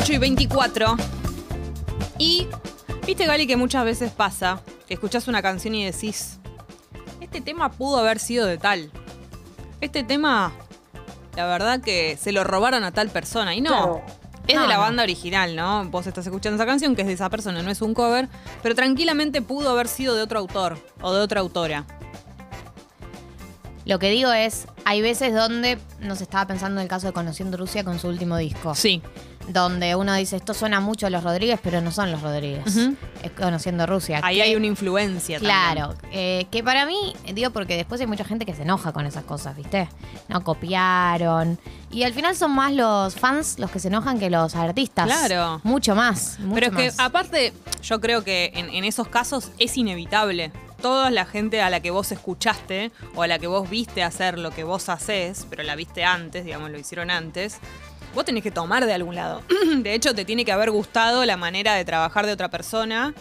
8 y 24. Y viste, Gali, que muchas veces pasa que escuchás una canción y decís, este tema pudo haber sido de tal. Este tema, la verdad que se lo robaron a tal persona. Y no, Claro. es No, de la no. banda original, ¿no? Vos estás escuchando esa canción que es de esa persona, no es un cover, pero tranquilamente pudo haber sido de otro autor o de otra autora. Lo que digo es, hay veces donde nos estaba pensando en el caso de Conociendo Rusia con su último disco. Sí. Donde uno dice, esto suena mucho a los Rodríguez, pero no son los Rodríguez. Ujú. Es Conociendo Rusia. Ahí que- hay una influencia también. Claro, eh, que para mí, digo, porque después hay mucha gente que se enoja con esas cosas, ¿viste? No copiaron. Y al final son más los fans los que se enojan que los artistas. Claro. Mucho más. Pero es que aparte, yo creo que en, en esos casos es inevitable. Toda la gente a la que vos escuchaste o a la que vos viste hacer lo que vos hacés, pero la viste antes, digamos, lo hicieron antes, vos tenés que tomar de algún lado. De hecho, te tiene que haber gustado la manera de trabajar de otra persona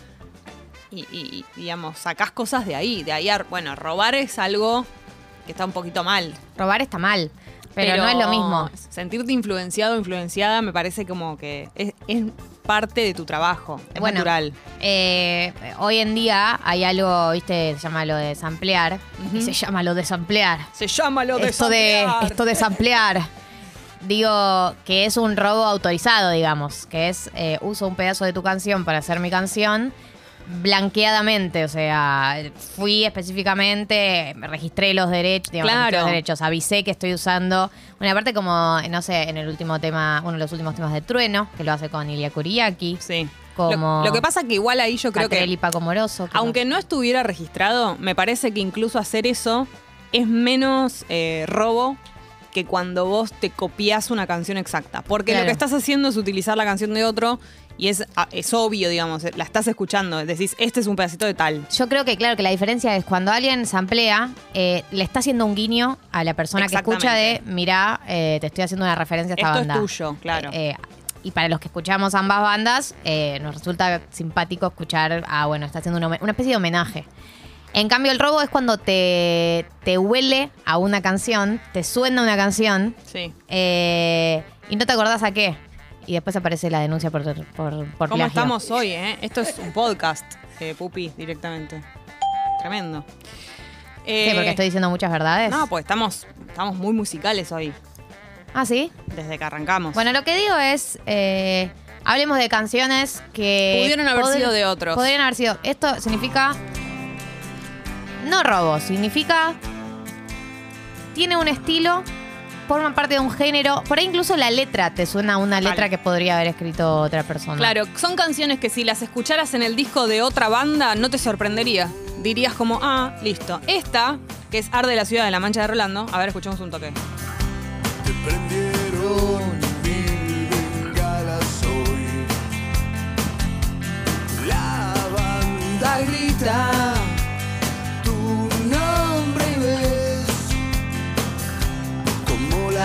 y, y- digamos, sacás cosas de ahí. De ahí, a- bueno, robar es algo que está un poquito mal. Robar está mal, pero, no es lo mismo. Sentirte influenciado o influenciada me parece como que es, es parte de tu trabajo. Es Bueno, natural. Eh, hoy en día hay algo, ¿viste? Se llama lo de samplear. Y se llama lo de samplear. Se llama lo de esto de esto de samplear digo que es un robo autorizado digamos que es eh, uso un pedazo de tu canción para hacer mi canción blanqueadamente o sea fui específicamente me registré los derechos digamos, Claro. los derechos avisé que estoy usando una parte como no sé en el último tema uno de los últimos temas de Trueno que lo hace con Ilia Kuriaki Sí. Como- Lo, lo que pasa que igual ahí yo creo Catrell y que, Paco Moroso que- aunque no estuviera registrado, me parece que incluso hacer eso es menos eh, robo que cuando vos te copias una canción exacta. Porque Claro. lo que estás haciendo es utilizar la canción de otro y es, ah, es obvio, digamos, la estás escuchando. Decís, este es un pedacito de tal. Yo creo que, claro, que la diferencia es cuando alguien samplea, eh, le está haciendo un guiño a la persona que escucha de, mirá, eh, te estoy haciendo una referencia a esta Esto es banda. tuyo, claro. Eh, eh, y para los que escuchamos ambas bandas, nos resulta simpático escuchar, ah, bueno, está haciendo un home- una especie de homenaje. En cambio, el robo es cuando te, te huele a una canción, te suena una canción Sí. eh, y no te acordás a qué. Y después aparece la denuncia por, por, por ¿Cómo plagio. estamos hoy, eh? Esto es un podcast, eh, Pupi, directamente. Tremendo. ¿Qué, Eh, porque estoy diciendo muchas verdades? No, pues estamos, estamos muy musicales hoy, ¿Ah, sí? desde que arrancamos. Bueno, lo que digo es, eh, hablemos de canciones que... Pudieron haber sido de otros. Podrían haber sido... Esto significa... No robo, significa... Tiene un estilo, forma parte de un género. Por ahí incluso la letra te suena a una letra que podría haber escrito otra persona. Claro, son canciones que si las escucharas en el disco de otra banda no te sorprendería. Dirías como, ah, listo. Esta, que es Arde la ciudad de la Mancha de Rolando. A ver, escuchemos un toque. Te prendieron mil bengalas hoy. La banda grita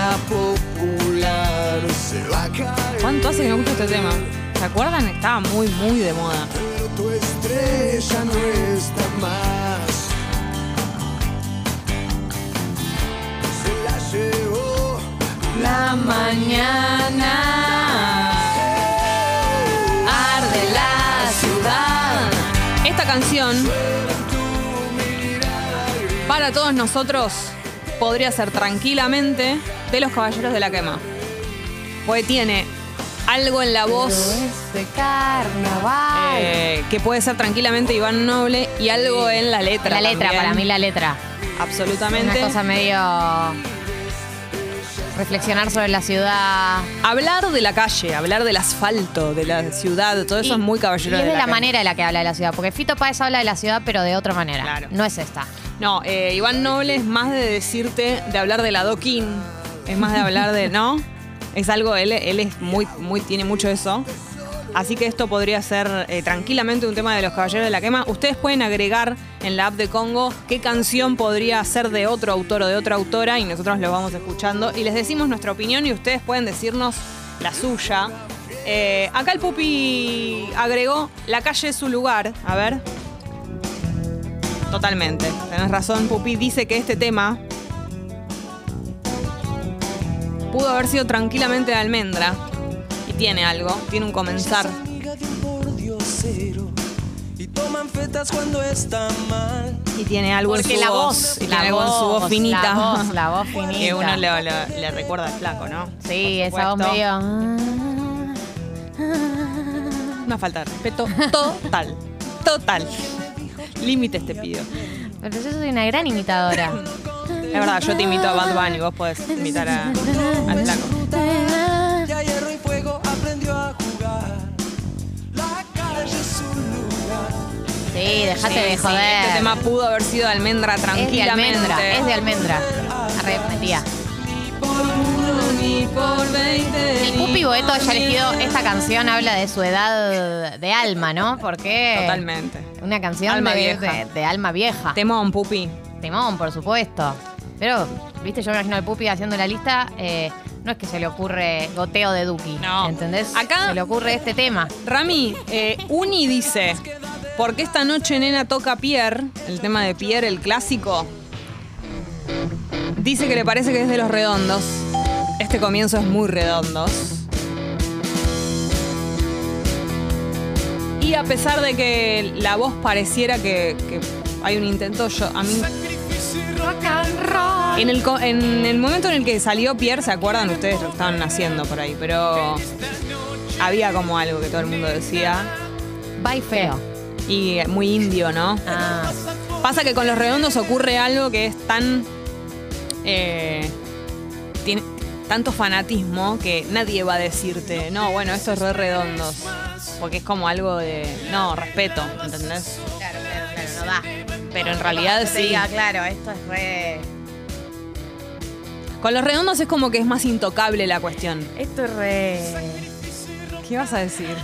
la popular se va a caer. ¿Cuánto hace que no escucho este tema? ¿Se acuerdan? Estaba muy, muy de moda. Pero tu estrella no está más. Se la llevó La mañana arde la ciudad. Esta canción, para todos nosotros, podría ser tranquilamente de los Caballeros de la Quema. Porque tiene algo en la voz de carnaval. eh, que puede ser tranquilamente Iván Noble y algo en la letra. la letra, también. para mí la letra. Absolutamente. Una cosa medio... Reflexionar sobre la ciudad. Hablar de la calle, hablar del asfalto, de la ciudad, todo eso Y- es muy caballero Y es de la, manera en la que habla de la ciudad, porque Fito Páez habla de la ciudad, pero de otra manera. Claro. No es esta. No, eh, Iván Noble es más de decirte, de hablar de la doquín, es más de hablar de, ¿no? Es algo, él, él es muy, muy, tiene mucho eso. Así que esto podría ser eh, tranquilamente un tema de los Caballeros de la Quema. Ustedes pueden agregar en la app de Congo qué canción podría ser de otro autor o de otra autora y nosotros lo vamos escuchando y les decimos nuestra opinión y ustedes pueden decirnos la suya. Eh, acá el Pupi agregó La calle es su lugar. A ver. Totalmente. Tenés razón, Pupi dice que este tema pudo haber sido tranquilamente de almendra. Y tiene algo, tiene un comenzar. Y toman fetas cuando está mal. Y tiene algo Porque en su la voz. voz, y la tiene algo en su voz voz, finita. la voz, la voz Que finita. uno le, le- le recuerda al flaco, ¿no? Sí, esa voz medio. Una falta de respeto total. Total. Límites te pido. Pero yo soy una gran imitadora. Es verdad, yo te imito a Bad Bunny, vos podés imitar a, al flaco. Y a hierro y fuego aprendió a jugar. La calle es su lugar. Sí, dejate Sí, de sí, joder. Este tema pudo haber sido de almendra es de tranquilamente. almendra, es de almendra. Arrepentía. El Pupi Boeto haya elegido esta canción habla de su edad de alma, ¿no? Porque Totalmente. una canción Alma de, vieja. de- de alma vieja. Temón, pupi. Temón, por supuesto. Pero, viste, yo me imagino al Pupi haciendo la lista, eh, no es que se le ocurre goteo de Duki. No. ¿Entendés? Acá- se le ocurre este tema. Rami, eh, Uni dice, porque esta noche nena toca Pierre, el tema de Pierre, el clásico. Dice que le parece que es de los redondos. Este comienzo es muy redondos. Y a pesar de que la voz pareciera que, que hay un intento, yo a mí en el, co- en el momento en el que salió Pierre, ¿se acuerdan? Ustedes lo estaban haciendo por ahí, pero había como algo que todo el mundo decía. Bye feo. Y muy indio, ¿no? Ah, Pasa que con los redondos ocurre algo que es tan. eh, tiene tanto fanatismo que nadie va a decirte, no, bueno, esto es re redondos. Porque es como algo de. No, respeto, ¿entendés? claro, claro, claro, no da. Pero en realidad sí. diga, claro, esto es re. Con los redondos es como que es más intocable la cuestión. Esto es re. ¿Qué vas a decir?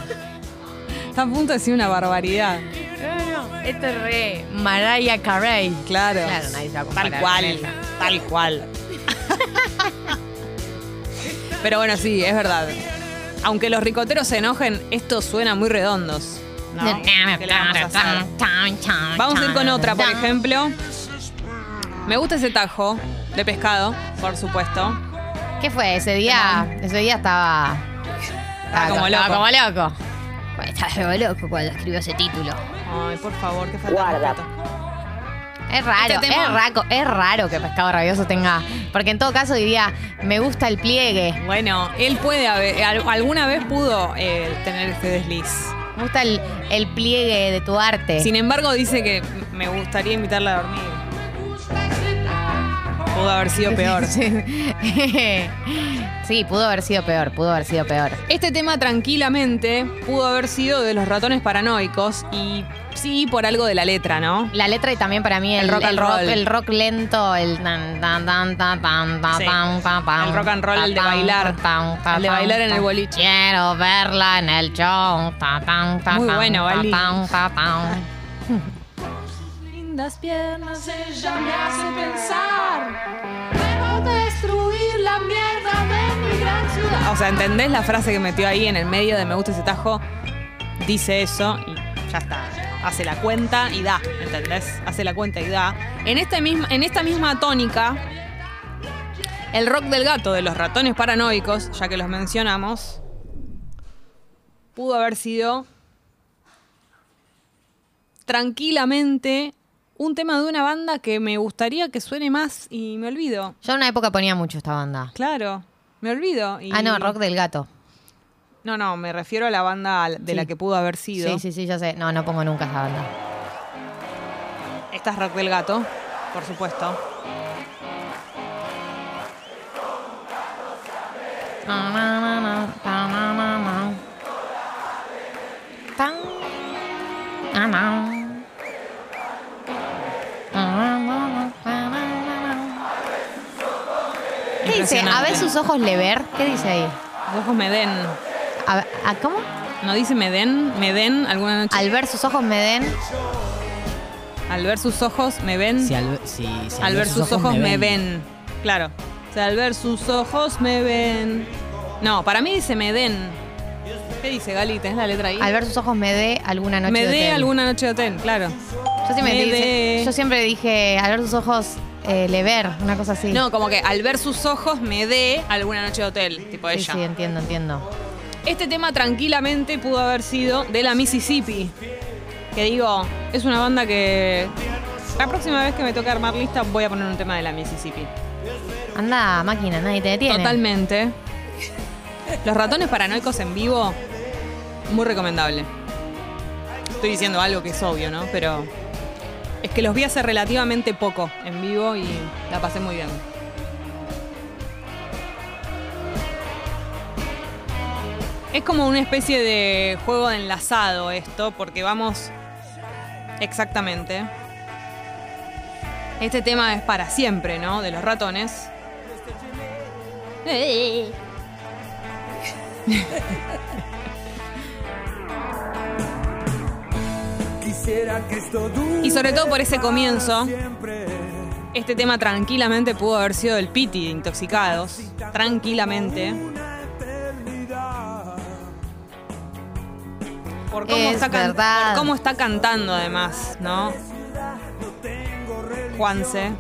Está a punto de decir una barbaridad. No, no, esto es re. Mariah Carey. Claro. Claro, nadie se va a Tal cual. Tal cual. Pero bueno, sí, es verdad. Aunque los ricoteros se enojen, esto suena muy redondos. ¿no? ¿Qué le vamos a hacer? Vamos a ir con otra, por ejemplo. Me gusta ese tajo de pescado, por supuesto. ¿Qué fue? Ese día, ese día estaba. Estaba como estaba loco. como loco. Estaba loco cuando escribió ese título. Ay, por favor, qué falta respeto. Es raro, Este es, raco, es raro que Pescado Rabioso tenga. Porque en todo caso diría, me gusta el pliegue, Bueno, él puede haber, al- alguna vez pudo eh, tener este desliz. me gusta el, el pliegue de tu arte. Sin embargo, dice que me gustaría invitarla a dormir. Pudo haber sido peor. Sí. Pudo haber sido peor, pudo haber sido peor. Este tema tranquilamente pudo haber sido de los ratones paranoicos y sí por algo de la letra, ¿no? La letra y también para mí el, El rock and roll. el rock lento, el tan, tan, tan, tan, tan, tan, Sí. tan, tan, tan, El rock and roll, el de bailar. tan, tan, El de bailar en el boliche. Quiero verla en el show. tan, tan, tan, Muy bueno, tan, Gali. tan, tan, tan. Lindas piernas, ella me hace pensar. Debo destruir la mierda O sea, ¿entendés la frase que metió ahí en el medio de Me gusta ese tajo? Dice eso y ya está. Hace la cuenta y da, ¿entendés? Hace la cuenta y da. En, este misma, en esta misma tónica, el rock del gato de los ratones paranoicos, ya que los mencionamos, pudo haber sido tranquilamente un tema de una banda que me gustaría que suene más y me olvido. Yo en una época ponía mucho esta banda. Claro, me olvido. y- Ah, no, Rock del Gato. No, no, me refiero a la banda de la Sí. que pudo haber sido. Sí, sí, sí, ya sé. No, no pongo nunca esa banda. Esta es Rock del Gato, por supuesto. Dice? A ver sus ojos le ver. ¿Qué dice ahí? Los ojos me den. A ver, ¿a ¿Cómo? ¿No dice me den? ¿Me den alguna noche? Al ver sus ojos me den. Al ver sus ojos me ven. Si al, si- si al ver sus ojos me ven. Claro. O sea, al ver sus ojos me ven. No, para mí dice me den. ¿Qué dice Gali? ¿Tenés la letra ahí? Al ver sus ojos me dé alguna noche me de dé hotel. alguna noche de hotel, claro. Yo siempre, me dice- dé- yo siempre dije, al ver sus ojos, eh, le ver, una cosa así. No, como que al ver sus ojos me dé alguna noche de hotel, tipo sí, ella. sí, entiendo, entiendo. Este tema tranquilamente pudo haber sido de la Mississippi. Que digo, es una banda que la próxima vez que me toque armar lista voy a poner un tema de la Mississippi. Anda, máquina, nadie te detiene. Totalmente. Los ratones paranoicos en vivo, muy recomendable. Estoy diciendo algo que es obvio, ¿no? Pero es que los vi hace relativamente poco en vivo y la pasé muy bien. Es como una especie de juego de enlazado esto, porque vamos exactamente. Este tema es para siempre, ¿no? De los ratones. Y sobre todo por ese comienzo, siempre. este tema tranquilamente pudo haber sido el Piti de Intoxicados. Tranquilamente. Por cómo, Es está can- verdad. por cómo está cantando además, ¿no? Juanse.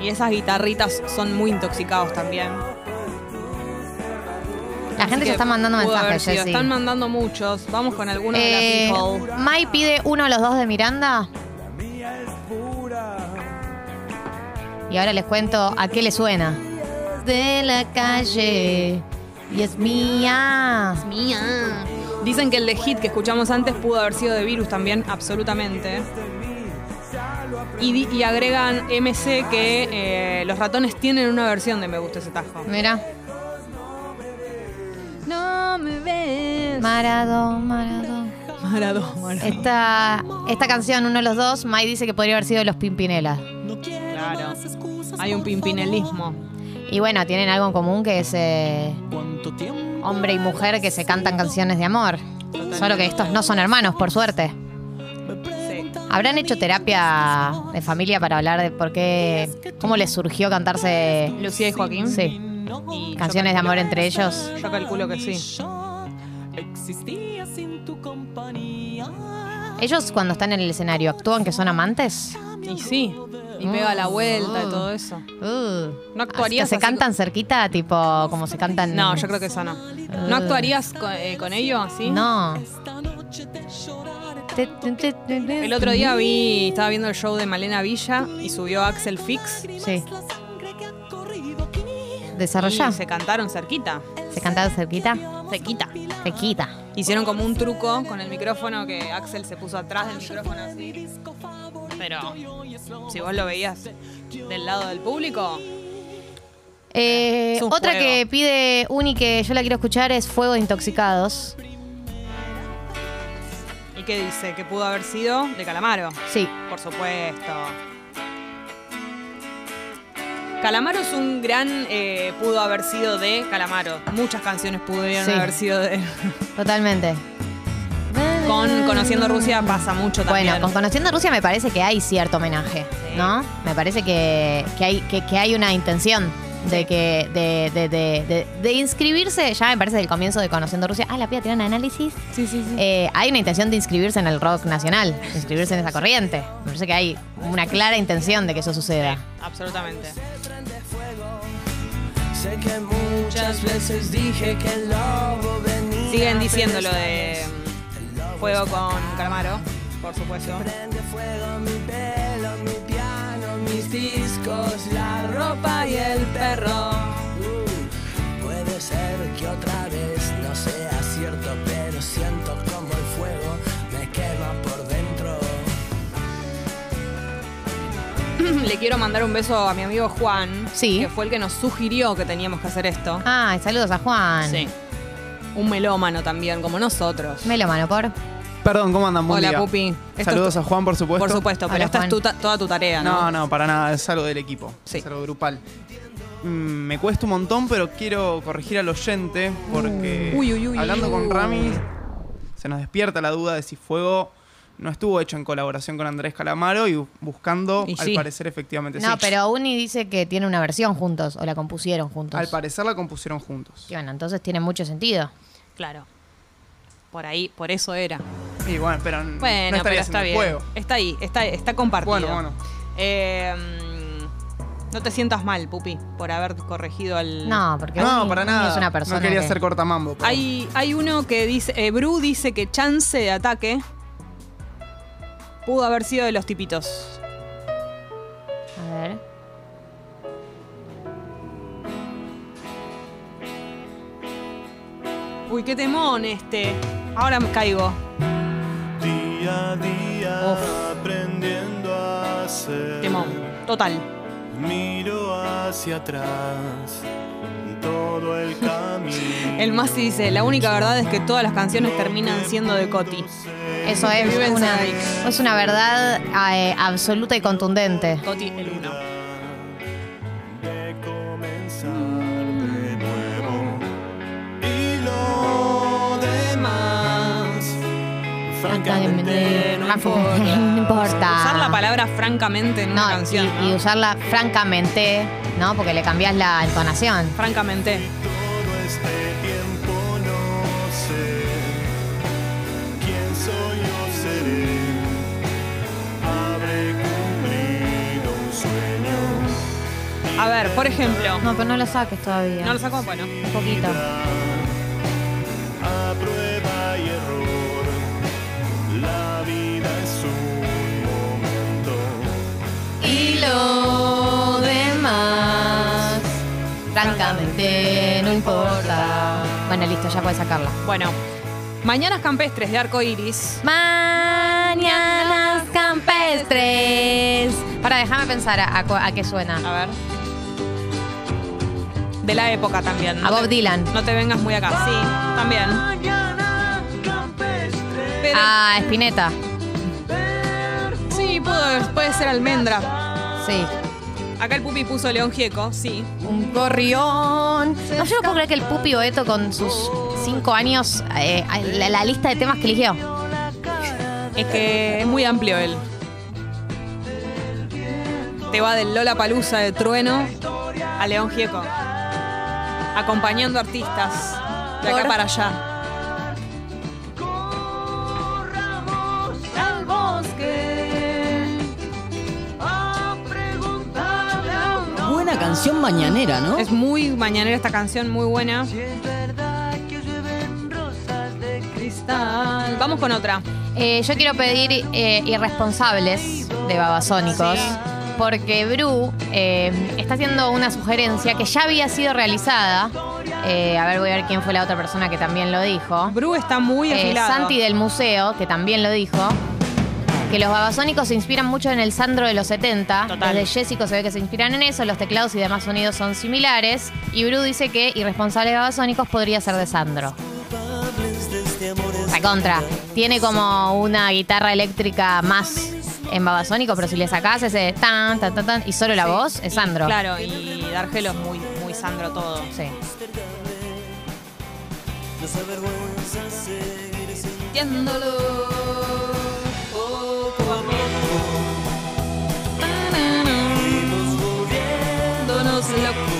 Y esas guitarritas son muy intoxicados también. La gente se está mandando mensajes. Jessy. Están mandando muchos. Vamos con algunos Eh, de la people. Mai pide uno de los dos de Miranda. Y ahora les cuento a qué le suena. De la calle. Y es mía. Mía. Dicen que el de Hit que escuchamos antes pudo haber sido de Virus también, absolutamente. Y, di- y agregan MC que eh, los ratones tienen una versión de Me gusta ese tajo. Mira. No me ves. Maradón, Maradón. Maradona. Esta, esta canción, uno de los dos, Mai dice que podría haber sido los Pimpinela. Claro. Hay un pimpinelismo. Y bueno, tienen algo en común que es eh, hombre y mujer que se cantan canciones de amor. Solo que estos no son hermanos, por suerte. Sí. ¿Habrán hecho terapia de familia para hablar de por qué, cómo les surgió cantarse Lucía y Joaquín. sí, canciones de amor entre ellos? Yo calculo que sí. Existía sin tu compañía. Ellos cuando están en el escenario actúan que son amantes. Y sí. Y pega la vuelta y todo eso. Uh. ¿No actuarías ¿Se así cantan cerquita, tipo como se cantan? No, yo creo que eso no. ¿No actuarías con, eh, con ellos así? No. El otro día vi, estaba viendo el show de Malena Villa y subió Axel Fix. Sí. Desarrollá. Y se cantaron cerquita. ¿Se cantaban cerquita? Cerquita. Cerquita. Hicieron como un truco con el micrófono que Axel se puso atrás del micrófono así. Pero si vos lo veías del lado del público, Eh, otra juego. que pide Uni que yo la quiero escuchar es Fuego de Intoxicados. ¿y qué dice? Que pudo haber sido de Calamaro. Sí. Por supuesto. Calamaro es un gran. eh, pudo haber sido de Calamaro. Muchas canciones pudieron Sí. haber sido de. Totalmente. Con Conociendo Rusia pasa mucho también. Bueno, con Conociendo Rusia me parece que hay cierto homenaje, ¿no? Me parece que, que hay, que, que hay una intención de que de, de, de, de- de inscribirse, ya me parece del comienzo de Conociendo Rusia. Ah, la piba tiene un análisis. Sí, sí, sí. Eh, hay una intención de inscribirse en el rock nacional, de inscribirse en esa corriente. Me parece que hay una clara intención de que eso suceda. Absolutamente. Sé que muchas veces dije que el lobo venía. Siguen diciendo lo de mm, Fuego con Calamaro, por supuesto. Prende fuego mi pelo, mi piano, mis discos, la ropa y el perro. Uh, puede ser que otra vez no sea cierto, pero siento como el fuego me quema por dentro. Le quiero mandar un beso a mi amigo Juan, Sí. que fue el que nos sugirió que teníamos que hacer esto. Ah, saludos a Juan. Sí. Un melómano también, como nosotros. Melomano, por. Perdón, ¿cómo andan? Buen Hola, día. Pupi. Esto Saludos a Juan, por supuesto. Por supuesto, pero Hola, esta Juan. es tu ta- toda tu tarea, ¿no? No, no, para nada, es algo del equipo. Sí. Es algo grupal. Mm, me cuesta un montón, pero quiero corregir al oyente porque Uy, uy, uy, hablando uy. con Rami se nos despierta la duda de si Fuego no estuvo hecho en colaboración con Andrés Calamaro y bu- buscando, Y al sí. parecer, efectivamente No, sí. pero Uni dice que tiene una versión juntos, o la compusieron juntos. Al parecer la compusieron juntos. Y bueno, entonces tiene mucho sentido. Claro. Por ahí, por eso era. Y bueno, pero n- Bueno, no pero está haciendo bien. el juego. Está ahí, está, está compartido. Bueno, bueno. Eh, mm, No te sientas mal, Pupi, por haber corregido al. No, porque No, Uni- para Uni nada. es una persona no quería que- ser cortamambo. pero- Hay, hay uno que dice. eh, Bru dice que chance de ataque pudo haber sido de los tipitos. A ver. Uy, qué temón este. Ahora me caigo. Día a día Uf. aprendiendo a ser. Temón. Total. Miro hacia atrás todo el camino. El Masi dice: La única verdad es que todas las canciones terminan siendo de Coti. Eso es una, es una verdad eh, absoluta y contundente. Coti, el uno. Francamente, no importa. No importa. Usar la palabra francamente en una No, canción. y, ¿no? y usarla francamente, ¿no? Porque le cambias la entonación. Francamente. Este. A ver, por ejemplo. No, pero no lo saques todavía. ¿No lo saco? Bueno. Un poquito. Lo demás, francamente, no importa. Bueno, listo, ya puedes sacarla. Bueno. Mañanas campestres de arco iris. Mañanas campestres. Para, déjame pensar a, a- a qué suena. A ver. De la época también. A Bob Dylan. No te vengas muy acá. Sí, también. Pero, Ah, Spinetta. sí, pudo- puede ser almendra. Sí. Acá el pupi puso León Gieco, sí. Un gorrión. No, yo no puedo creer que el Pupi Boeto con sus cinco años, eh, la, la lista de temas que eligió. Es que es muy amplio él. Te va del Lola Palusa de Trueno a León Gieco. Acompañando artistas de acá Por- para allá. Canción mañanera, ¿no? Es muy mañanera esta canción, muy buena. Cristal. Vamos con otra. Eh, yo quiero pedir eh, irresponsables de Babasónicos. Sí. Porque Bru eh, está haciendo una sugerencia que ya había sido realizada. Eh, a ver, voy a ver quién fue la otra persona que también lo dijo. Bru está muy Eh, afilado. Santi del museo, que también lo dijo. Que los babasónicos se inspiran mucho en el Sandro de los 70. Total. Desde Jessico se ve que se inspiran en eso, los teclados y demás sonidos son similares. Y Bru dice que Irresponsables Babasónicos podría ser de Sandro. La contra. Tiene como una guitarra eléctrica más en babasónico, pero si le sacás ese tan, tan, tan, tan, y solo la voz, es Sandro. Claro, y Dargelo es muy, muy Sandro todo. Sí. Sintiéndolo Volviéndonos locos.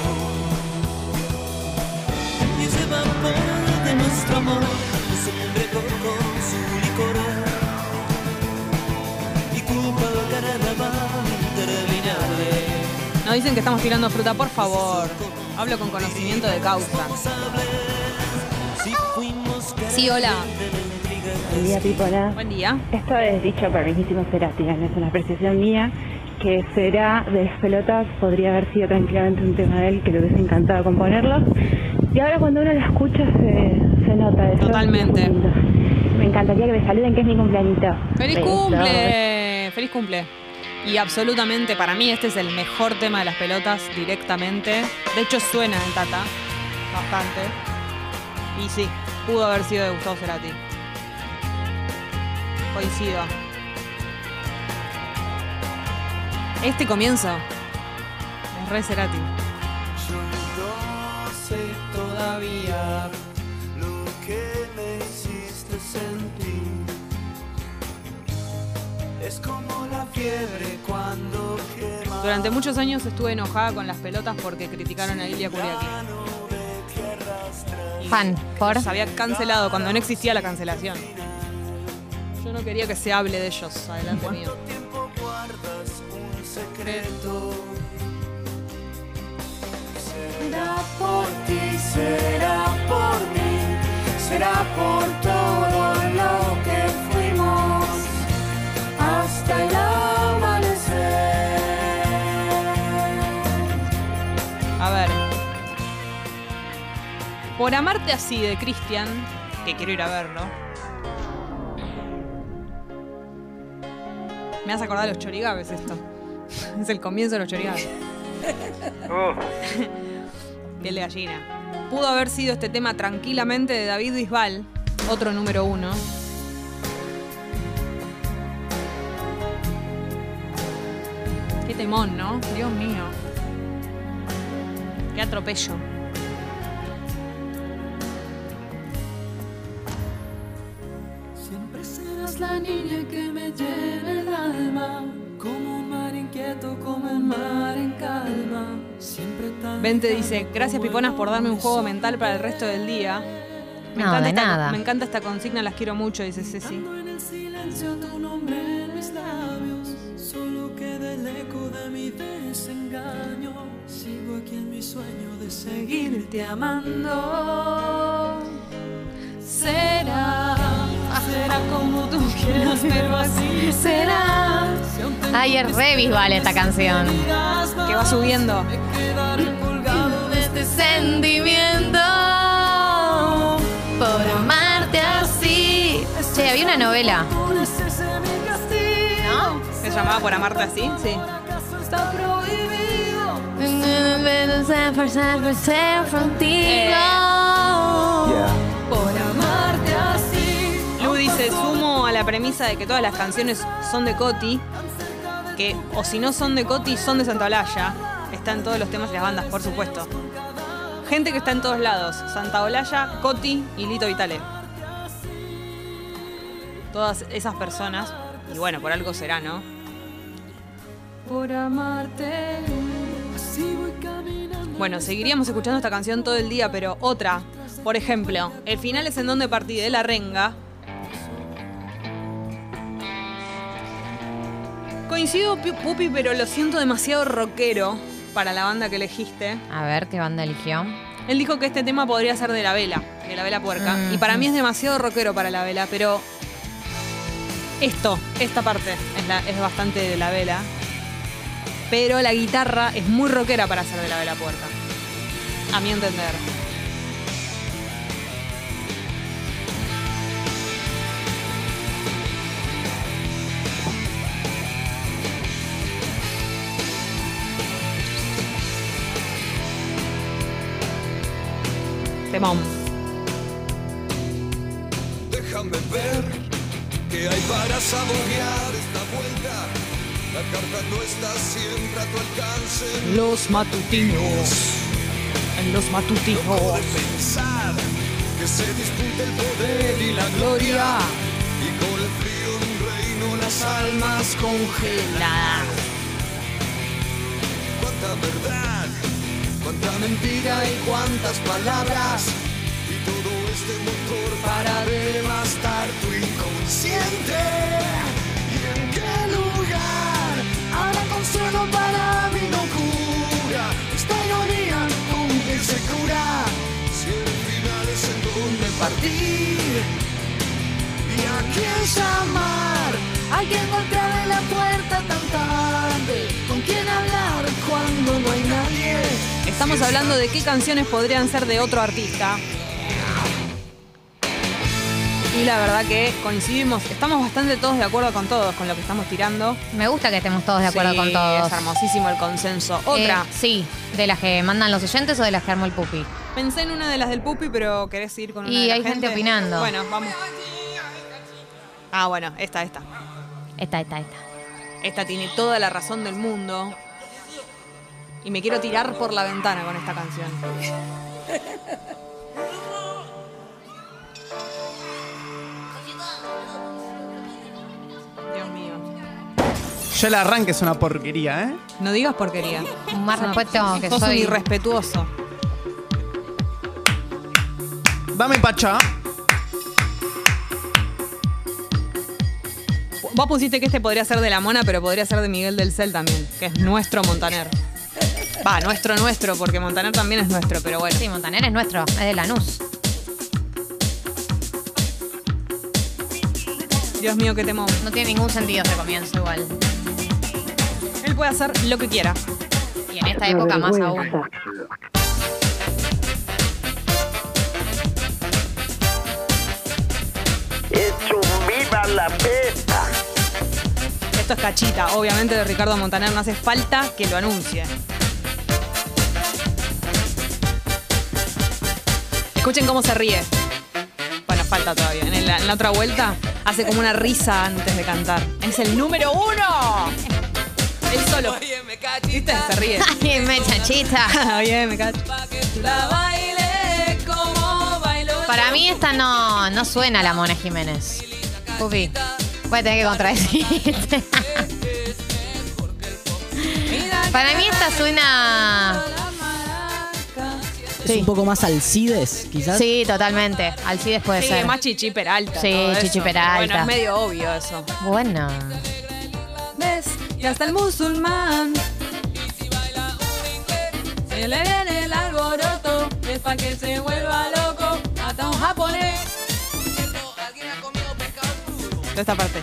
Y ese vapor de nuestro amor se embriagó con su licor y culpa al carnaval interminable. Nos dicen que estamos tirando fruta, por favor. Hablo con conocimiento de causa. Sí, hola. Buen día, Pipola. Buen día. Esto es dicho por mismísimo Cerati, no es una apreciación mía, que será de las pelotas, podría haber sido tranquilamente un tema de él, que le hubiese encantado componerlo. Y ahora cuando uno lo escucha se, se nota eso. Totalmente. Es. Me encantaría que me saluden que es mi cumpleañito. ¡Feliz cumple! ¡Feliz cumple! Y absolutamente, para mí este es el mejor tema de las pelotas directamente. De hecho suena en Tata, bastante. Y sí, pudo haber sido de Gustavo Cerati. Coincido. Este comienzo es re Cerati. Yo no sé todavía lo que me hiciste sentir. Es como la fiebre cuando quema. Durante muchos años estuve enojada con las pelotas porque criticaron a Ilia Kuriaki. Fan, por. Se había cancelado cuando no existía la cancelación. Yo no quería que se hable de ellos adelante mío. Será por ti, será por mí, será por todo lo que fuimos hasta el amanecer. A ver. Por amarte así de Cristian, que quiero ir a verlo. Me hace acordar a los chorigabes esto. es el comienzo de los chorigabes. Piel de gallina. Pudo haber sido este tema tranquilamente de David Bisbal, otro número uno. Qué temón, ¿no? Dios mío. Qué atropello. Siempre serás la niña que me llena el alma, como un mar inquieto, como el mar en calma. Siempre tan Vente dice, gracias Piponas por darme un juego mental para el resto del día. Me, No, encanta de esta, nada. me encanta esta consigna, las quiero mucho, dice Ceci. en el silencio tu nombre en mis labios, solo queda el eco de mi desengaño. Sigo aquí en mi sueño de seguirte amando. Será, será como tú quieras, pero así será. Si aún tengo Ay, es re Bisbal esta canción. Que va subiendo. de este Sentimiento por amarte así. Che, había una novela. castigo. ¿Se llamaba Por amarte así? Sí. Dice, sumo a la premisa de que todas las canciones son de Coti, que o si no son de Coti, son de Santa Olalla. Están todos los temas y las bandas, por supuesto. Gente que está en todos lados. Santa Olalla, Coti y Lito Vitale. Todas esas personas. Y bueno, por algo será, ¿no? Por amarte. Así voy caminando. Bueno, seguiríamos escuchando esta canción todo el día, pero otra. Por ejemplo, el final es en donde partí de la renga. Coincido, Pu- Pupi, pero lo siento demasiado rockero para la banda que elegiste. A ver qué banda eligió. Él dijo que este tema podría ser de la vela, de la vela puerca. Mm. Y para mí es demasiado rockero para la vela, pero esto, esta parte, es, la- es bastante de la vela. Pero la guitarra es muy rockera para ser de la vela puerca. A mi entender. Temón. Déjame ver qué hay para saborear esta vuelta. La carta no está siempre a tu alcance. Los matutinos. En los matutinos. De pensar que se disputa el poder y la gloria. Y con el frío de un reino las almas congeladas. Cuánta verdad, cuánta mentira y cuántas palabras. Y todo este motor para devastar tu inconsciente. ¿Y en qué lugar habrá consuelo para mi locura? Esta ironía con se cura. Si el final es en donde partir. ¿Y a quién llamar? Golpea en la puerta tan tarde. ¿Con quién hablar Estamos hablando de qué canciones podrían ser de otro artista. Y la verdad que coincidimos, estamos bastante todos de acuerdo con todos, con lo que estamos tirando. Me gusta que estemos todos de acuerdo Sí, con todos. Es hermosísimo el consenso. Otra. Eh, sí, de las que mandan los oyentes o de las que armó el pupi. Pensé en una de las del Pupi, pero querés ir con una Y de la hay gente opinando. Bueno, vamos. Ah, bueno, esta, esta. Esta, esta, esta. Esta tiene toda la razón del mundo. Y me quiero tirar por la ventana con esta canción. Dios mío. Ya el arranque es una porquería, ¿eh? No digas porquería. Más Sos- respeto que sos un soy. irrespetuoso. Dame pacha. Vos pusiste que este podría ser de la Mona, pero podría ser de Miguel del Cel también, que es nuestro Montaner. Va, nuestro, nuestro, porque Montaner también es nuestro, pero bueno. Sí, Montaner es nuestro, es de Lanús. Dios mío, qué temón. No tiene ningún sentido ese comienzo igual. Él puede hacer lo que quiera. Y en esta época más aún. Hecho viva la pesta. Esto es cachita, obviamente de Ricardo Montaner, no hace falta que lo anuncie. Escuchen cómo se ríe. Bueno, falta todavía. En la, en la otra vuelta hace como una risa antes de cantar. Es el número uno. Él solo. ¿Viste? Se ríe. Ay, me chachita. Oye, me cacho. Para mí esta no, no suena a la Mona Jiménez. Pupi, voy a tener que contradecirte. Para mí esta suena... Es un poco más Alcides, quizás. Sí, totalmente. Alcides puede Sí, ser. más Chichi Peralta. Sí. Chichi Peralta. Bueno, es medio obvio eso. Bueno. ¿Ves? Y hasta el musulmán. Se le viene el alboroto, es pa' que se vuelva loco, hasta un japonés. Toda esta parte.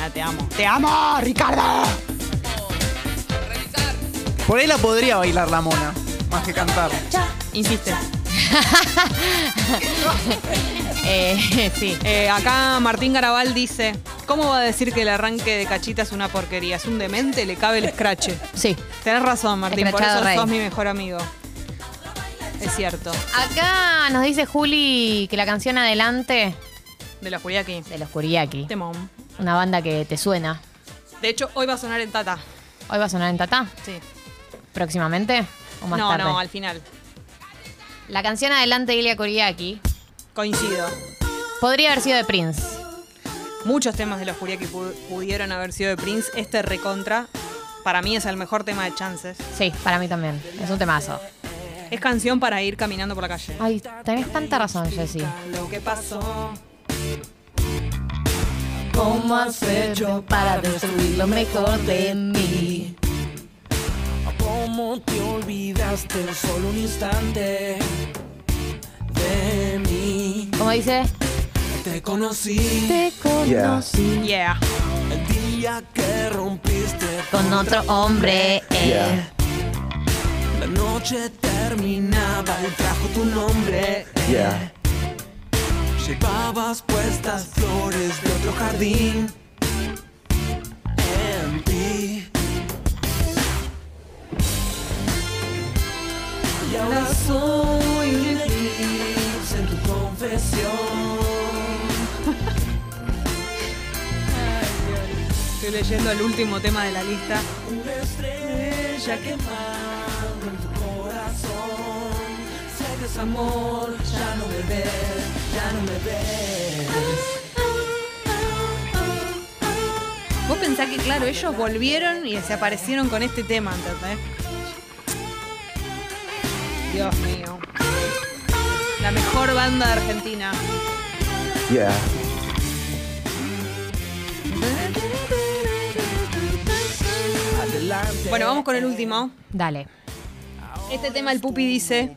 Ah, te amo. ¡Te amo, Ricardo! Por ahí la podría bailar la mona, más que cantar. Insiste. Eh, sí. Eh, acá Martín Garabal dice: ¿Cómo va a decir que el arranque de cachita es una porquería? Es un demente, le cabe el escrache. Sí. Tenés razón, Martín, por eso rey. sos mi mejor amigo. Es cierto. Acá nos dice Juli que la canción Adelante De la Juliaki. de los Kuriaki. Temón. Una banda que te suena. De hecho, hoy va a sonar en Tata. ¿Hoy va a sonar en Tata? Sí. ¿Próximamente? ¿O más no, tarde? no, al final. La canción Adelante de Ilia Kuriaki Coincido. podría haber sido de Prince. Muchos temas de los Juliaki pu- pudieron haber sido de Prince. Este recontra, para mí es el mejor tema de Chances. Sí, para mí también. Es un temazo. Es canción para ir caminando por la calle. Ay, tenés tanta razón, Jessy. Lo que pasó. ¿Cómo has hecho para destruir lo mejor de mí? ¿Cómo te olvidaste en solo un instante de mí? ¿Cómo dice? Te conocí Te conocí Yeah. el día que rompiste con otro hombre. eh. La noche terminaba y trajo tu nombre. Llevabas puestas flores de otro jardín. En ti. Soy un eclipse en tu confesión. Estoy leyendo el último tema de la lista. Una estrella quemando en tu corazón. Sé que es amor, ya no me ves, ya no me ves. Vos pensás que, claro, ellos volvieron y desaparecieron con este tema, ¿entendés? Dios mío. La mejor banda de Argentina. Adelante. Bueno, vamos con el último. Dale. Este tema el Pupi dice.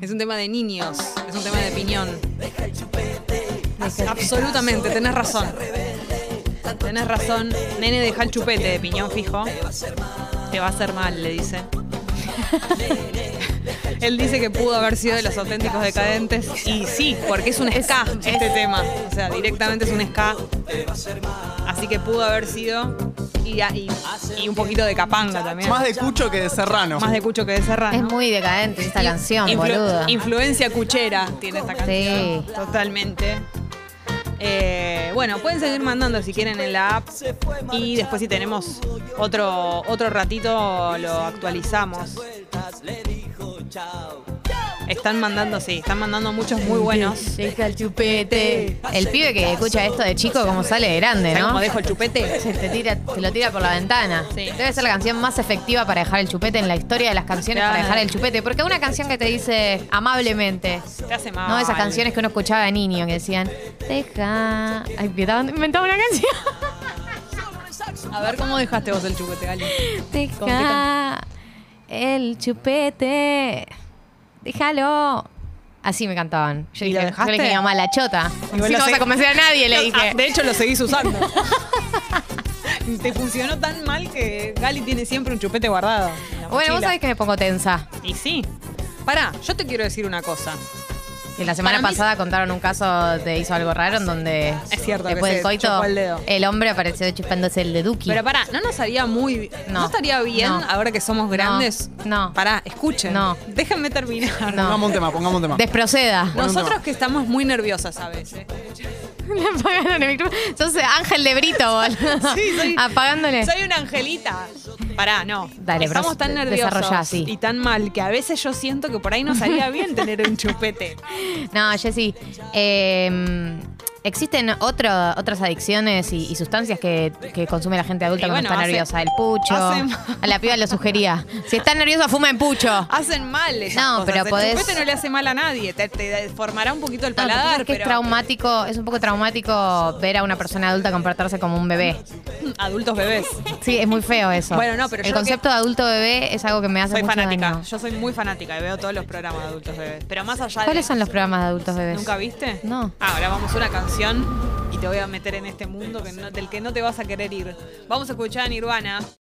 Es un tema de niños, es un tema de piñón. Absolutamente, tenés razón. Tenés razón. Nene, deja el chupete de piñón fijo. Te va a hacer mal, le dice. Él dice que pudo haber sido de los auténticos decadentes. Y sí, porque es un ska este tema. O sea, directamente es un ska. Así que pudo haber sido. Y, y- y un poquito de capanga también. Más de Cucho que de Serrano. Más de Cucho que de Serrano. Es muy decadente esta canción, Influ- boludo. Influencia cuchera tiene esta canción. Sí. Totalmente. Eh, bueno, pueden seguir mandando si quieren en la app. Y después si tenemos otro, otro ratito lo actualizamos. Están mandando, sí, están mandando muchos muy buenos. Deja el chupete. El pibe que escucha esto de chico, como sale de grande, ¿Sabes ¿no? cómo dejo el chupete? Se te, tira, te lo tira por la ventana. Sí. Debe ser la canción más efectiva para dejar el chupete en la historia de las canciones Claro. para dejar el chupete. Porque una canción que te dice amablemente. Te hace mal. No, esas canciones que uno escuchaba de niño que decían, deja. Ay, inventando una canción. A ver cómo dejaste vos el chupete, Gali. Deja el chupete. Déjalo. Así me cantaban. Yo ¿Y dije, lo yo dejaste? le dije mi mamá, la chota. Lo no vas a convencer a nadie, le dije. Ah, de hecho, lo seguís usando. Te funcionó tan mal que Gali tiene siempre un chupete guardado. en la bueno, vos mochila. sabés que me pongo tensa. Y sí. Pará, yo te quiero decir una cosa. Que la semana Para mí- pasada contaron un caso de hizo algo raro en donde Es cierto después del coito chupó el dedo. el hombre apareció chupándose el de Duki. Pero pará, ¿no nos haría muy. ¿No, No. estaría bien No. ahora que somos grandes? No. Pará, escuchen. No. Déjenme terminar. No. Pongamos un tema, pongamos un tema. Desproceda. Nosotros que estamos muy nerviosas a veces. Le apagaron el micrófono. Sos Ángel de Brito, boludo. Sí, soy- Apagándole. Soy una angelita. Pará, no. Dale, Estamos bro, tan nerviosos desarrollá y tan mal que a veces yo siento que por ahí nos haría bien tener un chupete. No, Jessy. eh, existen otro- otras adicciones y, y sustancias que, que consume la gente adulta Y cuando bueno, está hace- nerviosa. El pucho. A la piba le sugería. Si está nerviosa, fuma en pucho. Hacen mal esas No, cosas. pero el podés- no le hace mal a nadie. Te, te formará un poquito el No, paladar, es que es pero traumático, es un poco traumático ver a una persona adulta comportarse como un bebé. adultos bebés. Sí, es muy feo eso. Bueno, no, pero el yo concepto de adulto bebé es algo que me hace Soy mucho fanática. daño. Yo soy muy fanática y veo todos los programas de adultos bebés. Pero más allá de. ¿Cuáles son los programas de adultos bebés? ¿Nunca viste? No. Ah, ahora vamos a una y te voy a meter en este mundo del que no te vas a querer ir. Vamos a escuchar a Nirvana.